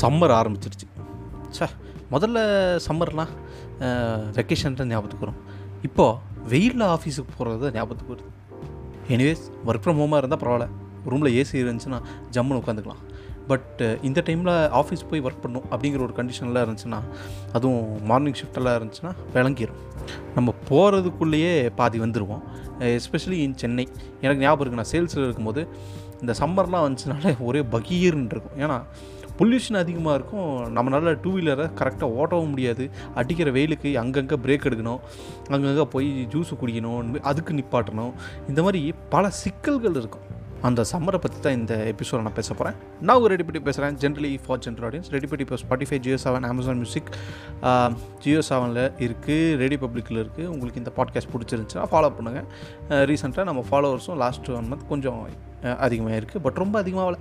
Summer ஆரம்பிச்சிருச்சு. ச்சே முதல்ல சம்மர்லாம் வெக்கேஷன் தான் ஞாபகத்துக்கு வரும். இப்போது வெயிலில் ஆஃபீஸுக்கு போகிறது தான் ஞாபகத்துக்கு வருது. எனிவேஸ் ஒர்க் ஃப்ரம் ஹோமாக இருந்தால் பரவாயில்ல. ரூமில் ஏசி இருந்துச்சுன்னா ஜம்முன்னு உட்காந்துக்கலாம். பட் இந்த டைமில் ஆஃபீஸ் போய் ஒர்க் பண்ணும் அப்படிங்கிற ஒரு கண்டிஷன்லாம் இருந்துச்சுன்னா அதுவும் மார்னிங் ஷிஃப்டெல்லாம் இருந்துச்சுன்னா விளங்கிடும் நம்ம போகிறதுக்குள்ளேயே பாதி வந்துடுவோம் எஸ்பெஷலி இன் சென்னை. எனக்கு ஞாபகம் இருக்குது நான் சேல்ஸில் இருக்கும்போது இந்த சம்மர்லாம் வந்துச்சுனாலே ஒரே பகீர்னு இருக்கும். ஏன்னா பொல்யூஷன் அதிகமாக இருக்கும். நம்மளால் டூ வீலரை கரெக்டாக ஓட்டவும் முடியாது. அடிக்கிற வெயிலுக்கு அங்கங்கே பிரேக் எடுக்கணும். அங்கங்கே போய் ஜூஸ் குடிக்கணும். அதுக்கு நிப்பாட்டணும். இந்த மாதிரி பல சிக்கல்கள் இருக்கும். அந்த சம்மரை பற்றி தான் இந்த எபிசோட நான் பேச போகிறேன் நான் ஒரு ரெடி பண்ணி பேசுகிறேன் generally for general audience ready பண்ணி இப்போ Spotify Jio seven Amazon music Jio செவனில் இருக்குது ரெடி பப்ளிக்கில் இருக்குது உங்களுக்கு இந்த பாட்காஸ்ட் பிடிச்சிருந்துச்சுன்னா ஃபாலோ பண்ணுங்கள் ரீசெண்டாக நம்ம ஃபாலோவர்ஸும் லாஸ்ட் ஒன் மந்த் கொஞ்சம் அதிகமாக இருக்குது பட் ரொம்ப அதிகமாக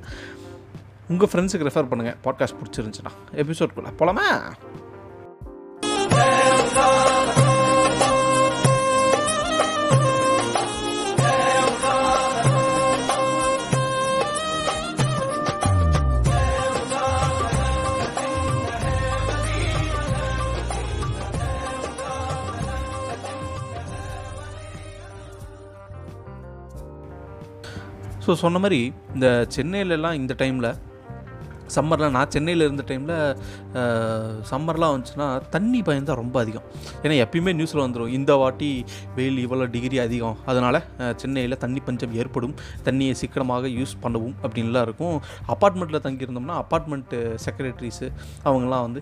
உங்கள் ஃப்ரெண்ட்ஸுக்கு ரெஃபர் பண்ணுங்கள் பாட்காஸ்ட் பிடிச்சிருந்துச்சுன்னா. எபிசோட்குள்ளே போலாமா? ஸோ சொன்ன மாதிரி இந்த சென்னையிலலாம் இந்த டைமில் சம்மரில் நான் சென்னையில் இருந்த டைமில் சம்மர்லாம் வந்துச்சுன்னா தண்ணி பயம் தான் ரொம்ப அதிகம். ஏன்னா எப்பயுமே நியூஸில் வந்துடும் இந்த வாட்டி வெயில் இவ்வளோ டிகிரி அதிகம். அதனால் சென்னையில் தண்ணி பஞ்சம் ஏற்படும். தண்ணியை சிக்கனமாக யூஸ் பண்ணவும் அப்படின்லாம் இருக்கும். அப்பார்ட்மெண்ட்டில் தங்கியிருந்தோம்னா அப்பார்ட்மெண்ட்டு செக்ரட்டரிஸு அவங்கெல்லாம் வந்து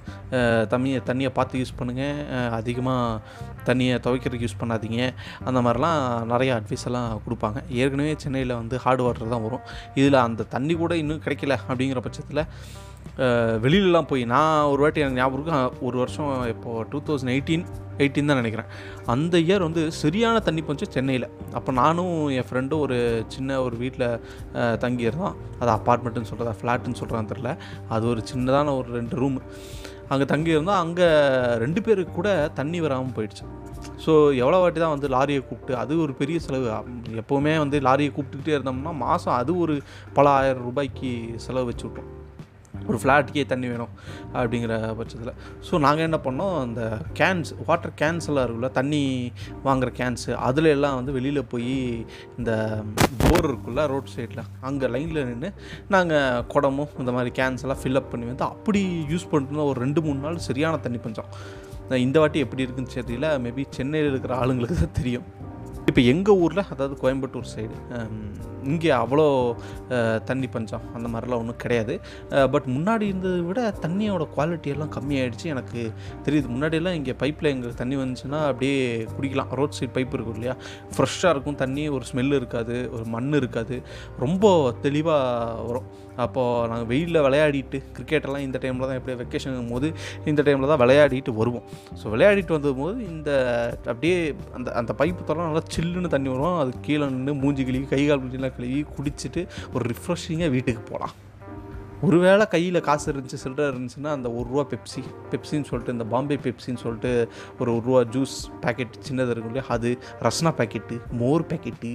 தண்ணியை தண்ணியை பார்த்து யூஸ் பண்ணுங்கள் அதிகமாக தண்ணியை துவைக்கிறதுக்கு யூஸ் பண்ணாதீங்க. அந்த மாதிரிலாம் நிறைய அட்வைஸ் எல்லாம் கொடுப்பாங்க. ஏற்கனவே சென்னையில் வந்து ஹார்ட் வாட்டர் தான் வரும். இதில் அந்த தண்ணி கூட இன்னும் கிடைக்கல அப்படிங்கிற பட்சத்தில் வெளியிலலாம் போய் நான் ஒரு வாட்டி எனக்கு ஞாபகம் ஒரு வருஷம் இப்போது டூ தௌசண்ட் எயிட்டீன் எயிட்டீன் தான் நினைக்கிறேன். அந்த இயர் வந்து சரியான தண்ணி போச்சு சென்னையில். அப்போ நானும் என் ஃப்ரெண்டும் ஒரு சின்ன ஒரு வீட்டில் தங்கியிருந்தோம். அது அப்பார்ட்மெண்ட்டுன்னு சொல்கிறதா ஃப்ளாட்டுன்னு சொல்கிறான்னு தெரில அது ஒரு சின்னதான ஒரு ரெண்டு ரூம் அங்கே தங்கியிருந்தோம். அங்கே ரெண்டு பேருக்கு கூட தண்ணி வராமல் போயிடுச்சு. ஸோ எவ்வளோ வாட்டி தான் வந்து லாரியை கூப்பிட்டு அது ஒரு பெரிய செலவு. எப்போவுமே வந்து லாரியை கூப்பிட்டுக்கிட்டே இருந்தோம்னா மாதம் அது ஒரு பல ஆயிரம் ரூபாய்க்கு செலவு வச்சு விட்டோம். ஒரு ஃப்ளாட்டுக்கே தண்ணி வேணும் அப்படிங்கிற பட்சத்தில். ஸோ நாங்கள் என்ன பண்ணோம் அந்த கேன்ஸ் வாட்டர் கேன்ஸ் எல்லாம் இருக்குல்ல தண்ணி வாங்குகிற கேன்ஸு அதில் எல்லாம் வந்து வெளியில் போய் இந்த போர் இருக்குல்ல ரோட் சைடில் அங்கே லைனில் நின்று நாங்கள் குடமும் இந்த மாதிரி கேன்ஸ் எல்லாம் ஃபில்அப் பண்ணி வந்து அப்படி யூஸ் பண்ணிட்டு ஒரு ரெண்டு மூணு நாள் சரியான தண்ணி பஞ்சம். இந்த வாட்டி எப்படி இருக்குன்னு தெரியல. மேபி சென்னையில் இருக்கிற ஆளுங்களுக்கு தான் தெரியும். இப்போ எங்கள் ஊரில் அதாவது கோயம்புத்தூர் சைடு இங்கே அவ்வளோ தண்ணி பஞ்சம் அந்த மாதிரிலாம் ஒன்றும் கிடையாது. பட் முன்னாடி இருந்ததை விட தண்ணியோட குவாலிட்டி எல்லாம் கம்மியாயிடுச்சு. எனக்கு தெரியுது. முன்னாடியெல்லாம் இங்கே பைப்பில் எங்களுக்கு தண்ணி வந்துச்சுன்னா அப்படியே குடிக்கலாம். ரோட் சைட் பைப் இருக்கும் இல்லையா? ஃப்ரெஷ்ஷாக இருக்கும் தண்ணி. ஒரு ஸ்மெல் இருக்காது. ஒரு மண் இருக்காது. ரொம்ப தெளிவாக வரும். அப்போது நாங்கள் வெயிலில் விளையாடிட்டு கிரிக்கெட்டெல்லாம் இந்த டைமில் தான் எப்படி வெக்கேஷன் போது இந்த டைமில் தான் விளையாடிட்டு வருவோம். ஸோ விளையாடிட்டு வந்தபோது இந்த அப்படியே அந்த அந்த பைப்பு தரம் நல்லா சில்லுன்னு தண்ணி வரும். அது கீழே நின்று மூஞ்சி கழுவி கை கால் மூஞ்சிலாம் கழுவி குடிச்சிட்டு ஒரு ரிஃப்ரெஷிங்காக வீட்டுக்கு போகலாம் ஒருவேளை கையில் காசு இருந்துச்சு சில்லற இருந்துச்சுன்னா அந்த ஒரு ரூபா பெப்சி பெப்சின்னு சொல்லிட்டு இந்த பாம்பே பெப்சின்னு சொல்லிட்டு ஒரு ஒரு ரூபா ஜூஸ் பேக்கெட் சின்னது இருக்கும் இல்லையா? அது ரஸ்னா பேக்கெட்டு மோர் பேக்கெட்டு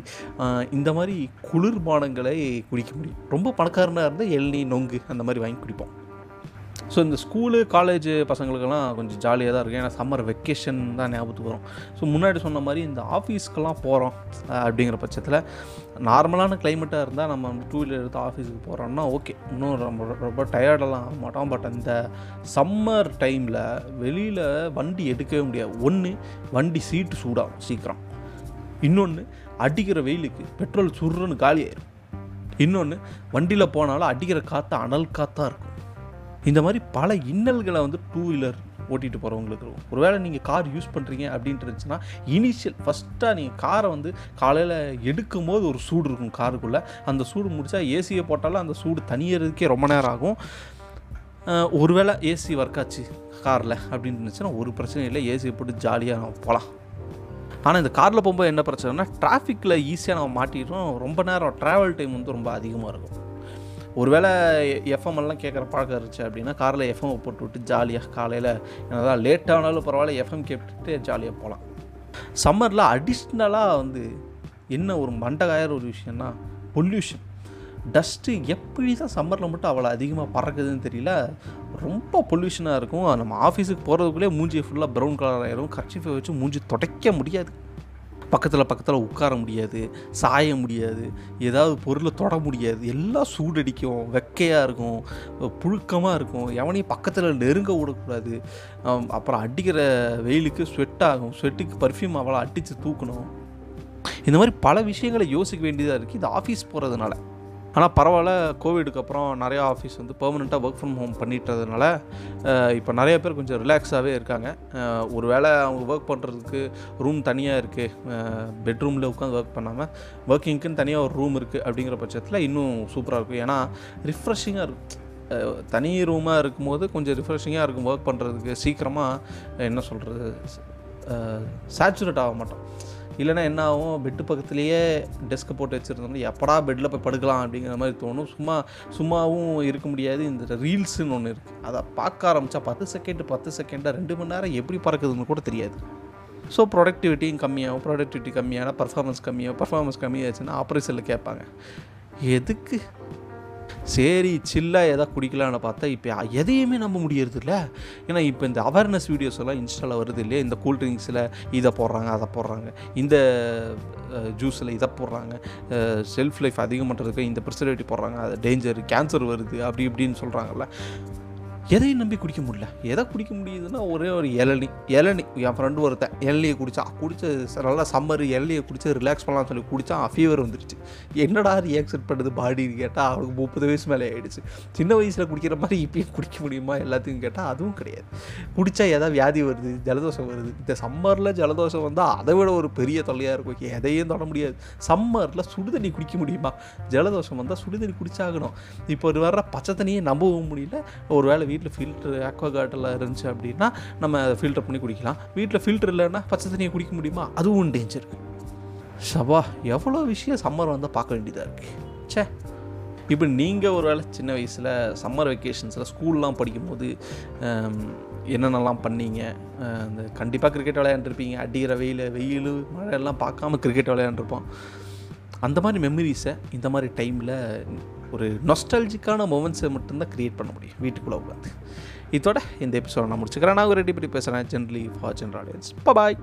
இந்த மாதிரி குளிர்பானங்களை குடிக்க முடியும். ரொம்ப பணக்காரனாக இருந்தால் எள்ளி நொங்கு அந்த மாதிரி வாங்கி குடிப்போம். ஸோ இந்த ஸ்கூலு காலேஜ் பசங்களுக்கெல்லாம் கொஞ்சம் ஜாலியாக தான் இருக்கும். ஏன்னா சம்மர் வெக்கேஷன் தான் ஞாபகத்துக்கு வரும். ஸோ முன்னாடி சொன்ன மாதிரி இந்த ஆஃபீஸ்க்கெல்லாம் போகிறோம் அப்படிங்கிற பட்சத்தில் நார்மலான கிளைமேட்டாக இருந்தால் நம்ம டூ வீலர் எடுத்து ஆஃபீஸுக்கு போகிறோம்னா ஓகே இன்னும் ரொம்ப ரொம்ப டயர்டெல்லாம் ஆக மாட்டோம். பட் அந்த சம்மர் டைமில் வெளியில் வண்டி எடுக்கவே முடியாது. ஒன்று வண்டி சீட்டு சூடாகும் சீக்கிரம். இன்னொன்று அடிக்கிற வெயிலுக்கு பெட்ரோல் சுருன்னு காலி ஆயிரும் இன்னொன்று வண்டியில் போனாலும் அடிக்கிற காற்று அனல் காற்றாக இருக்கும். இந்த மாதிரி பல இன்னல்களை வந்து டூ வீலர் ஓட்டிகிட்டு போகிறவங்களுக்கு இருக்கும். ஒருவேளை நீங்கள் கார் யூஸ் பண்ணுறீங்க அப்படின்ட்டு இருந்துச்சுன்னா இனிஷியல் ஃபஸ்ட்டாக நீங்கள் காரை வந்து காலையில் எடுக்கும் போது ஒரு சூடு இருக்கும் காருக்குள்ளே அந்த சூடு முடித்தா ஏசியை போட்டாலும் அந்த சூடு தனியறதுக்கே ரொம்ப நேரம் ஆகும். ஒருவேளை ஏசி ஒர்க் ஆச்சு காரில் அப்படின்னு இருந்துச்சுன்னா ஒரு பிரச்சனையும் இல்லை. ஏசியை போட்டு ஜாலியாக நம்ம போகலாம் ஆனால் இந்த காரில் போகும்போது என்ன பிரச்சனைனா டிராஃபிக்கில் ஈஸியாக நம்ம மாட்டிடுறோம் ரொம்ப நேரம் ட்ராவல் டைம் வந்து ரொம்ப அதிகமாக இருக்கும். ஒருவேளை எஃப்எம் எல்லாம் கேட்குற பழக்கம் இருந்துச்சு அப்படின்னா காரில் எஃப்எம் போட்டு விட்டு ஜாலியாக காலையில் என்னதான் லேட் ஆனாலும் பரவாயில்ல எஃப்எம் கேட்டுட்டு ஜாலியாக போகலாம். சம்மரில் அடிஷ்னலாக வந்து என்ன ஒரு மண்டகாயிர ஒரு விஷயம்னா பொல்யூஷன் டஸ்ட்டு எப்படி தான் சம்மரில் மட்டும் அவ்வளோ அதிகமாக பறக்குதுன்னு தெரியல. ரொம்ப பொல்யூஷனாக இருக்கும். நம்ம ஆஃபீஸுக்கு போகிறதுக்குள்ளே மூஞ்சி ஃபுல்லாக ப்ரௌன் கலர் ஆகிரும் கர்ச்சிஃபை வச்சு மூஞ்சி துடைக்க முடியாது. பக்கத்தில் பக்கத்தில் உட்கார முடியாது சாய முடியாது ஏதாவது பொருளை தொட முடியாது எல்லாம் சூடடிக்கும் வெக்கையாக இருக்கும் புழுக்கமாக இருக்கும். எவனையும் பக்கத்தில் நெருங்க விடக்கூடாது. அப்புறம் அடிக்கிற வெயிலுக்கு ஸ்வெட் ஆகும். ஸ்வெட்டுக்கு பர்ஃப்யூம் அவ்வளோ அடித்து தூக்கணும். இந்த மாதிரி பல விஷயங்களை யோசிக்க வேண்டியதாக இருக்குது இது ஆஃபீஸ் போகிறதுனால ஆனால் பரவாயில்ல. கோவிடுக்கு அப்புறம் நிறையா ஆஃபீஸ் வந்து பெர்மனெண்ட்டாக ஒர்க் ஃப்ரம் ஹோம் பண்ணிட்டதுனால இப்போ நிறைய பேர் கொஞ்சம் ரிலாக்ஸாகவே இருக்காங்க. ஒரு வேளை அவங்க ஒர்க் பண்ணுறதுக்கு ரூம் தனியாக இருக்குது பெட்ரூமில் உட்காந்து ஒர்க் பண்ணாமல் ஒர்க்கிங்க்குன்னு தனியாக ஒரு ரூம் இருக்குது அப்படிங்கிற பட்சத்தில் இன்னும் சூப்பராக இருக்கும். ஏன்னா ரிஃப்ரெஷிங்காக இருக்கும் தனி ரூமாக இருக்கும்போது கொஞ்சம் ரிஃப்ரெஷிங்காக இருக்கும் ஒர்க் பண்ணுறதுக்கு சீக்கிரமாக என்ன சொல்கிறது சேச்சுரேட் ஆக மாட்டோம். இல்லைன்னா என்ன ஆகும்? பெட்டு பக்கத்துலேயே டெஸ்க்கை போட்டு வச்சுருந்தோம்னா எப்படா பெட்டில் போய் படுக்கலாம் அப்படிங்கிற மாதிரி தோணும். சும்மா சும்மாவும் இருக்க முடியாது. இந்த ரீல்ஸுன்னு ஒன்று இருக்குது அதை பார்க்க ஆரம்பித்தா பத்து செகண்டு பத்து செகண்டாக ரெண்டு மணி நேரம் எப்படி பறக்குதுன்னு கூட தெரியாது. ஸோ ப்ரொடக்டிவிட்டியும் கம்மியாகும். ப்ரொடக்டிவிட்டி கம்மியான பர்ஃபார்மன்ஸ் கம்மியாகும். பர்ஃபார்மன்ஸ் கம்மியாச்சுன்னா ஆப்ரேஷனில் கேட்பாங்க. எதுக்கு சரி சில்லாக எதாவது குடிக்கலான்னு பார்த்தா இப்போ எதையுமே நம்ப முடியறது இல்லை ஏன்னா இப்போ இந்த அவேர்னஸ் வீடியோஸ் எல்லாம் இன்ஸ்டாவில் வருது இல்லையா? இந்த கூல் ட்ரிங்க்ஸில் இதை போடுறாங்க அதை போடுறாங்க. இந்த ஜூஸில் இதை போடுறாங்க. செல்ஃப் லைஃப் அதிகம் பண்ணுறதுக்கு இந்த ப்ரிசர்வேட்டிவ் போடுறாங்க. அது டேஞ்சர் கேன்சர் வருது அப்படி இப்படின்னு சொல்கிறாங்கல்ல எதையும் நம்பி குடிக்க முடியல. எதை குடிக்க முடியுதுன்னா ஒரே ஒரு இளநி. இளநி. என் ஃப்ரெண்டு ஒருத்தன் இளநியை குடித்தா குடிச்ச நல்லா சம்மர் இளநியை குடிச்சு ரிலாக்ஸ் பண்ணலாம்னு சொல்லி குடித்தான் ஃபீவர் வந்துருச்சு. என்னடா ரியாக்ஷன் பண்ணுது பாடின்னு கேட்டால் அவனுக்கு முப்பது வயசு மேலே ஆகிடுச்சு சின்ன வயசில் குடிக்கிற மாதிரி இப்பயும் குடிக்க முடியுமா எல்லாத்தையும் கேட்டால் அதுவும் கிடையாது. குடித்தா ஏதாவது வியாதி வருது ஜலதோஷம் வருது. இந்த சம்மரில் ஜலதோஷம் வந்தால் அதை விட ஒரு பெரிய தொல்லையாக இருக்கும். எதையும் தொட முடியாது. சம்மரில் சுடுதண்ணி குடிக்க முடியுமா? ஜலதோஷம் வந்தால் சுடுதண்ணி குடிச்சாகணும். இப்போ ஒரு வர்ற பச்சை தண்ணியை நம்பவும் முடியல. ஒரு வேளை வீட்டில் ஃபில்ட்ரு ஆக்வாகார்டெல்லாம் இருந்துச்சு அப்படின்னா நம்ம அதை ஃபில்டர் பண்ணி குடிக்கலாம். வீட்டில் ஃபில்டர் இல்லைன்னா பச்சை தண்ணியை குடிக்க முடியுமா? அதுவும் டேஞ்சர் ஷபா எவ்வளோ விஷயம் சம்மர் வந்தால் பார்க்க வேண்டியதாக இருக்குது ச்சே. இப்போ நீங்கள் ஒரு வேளை சின்ன வயசில் சம்மர் வெக்கேஷன்ஸில் ஸ்கூல்லாம் படிக்கும்போது என்னென்னலாம் பண்ணீங்க? இந்த கண்டிப்பாக கிரிக்கெட் விளையாண்டுருப்பீங்க. அடிக்கிற வெயில் வெயில் மழை எல்லாம் பார்க்காம கிரிக்கெட் விளையாண்டுருப்போம். அந்த மாதிரி மெமரிஸை இந்த மாதிரி டைமில் ஒரு நொஸ்டாலஜிக்கான மூமெண்ட்ஸை மட்டும்தான் க்ரியேட் பண்ண முடியும் வீட்டுக்குள்ளே உட்காந்து இதோட இந்த எபிசோட நான் முடிச்சுக்கிறேன். நான் ஒரு ரெடி பண்ணி பேசுகிறேன் generally for general audience bye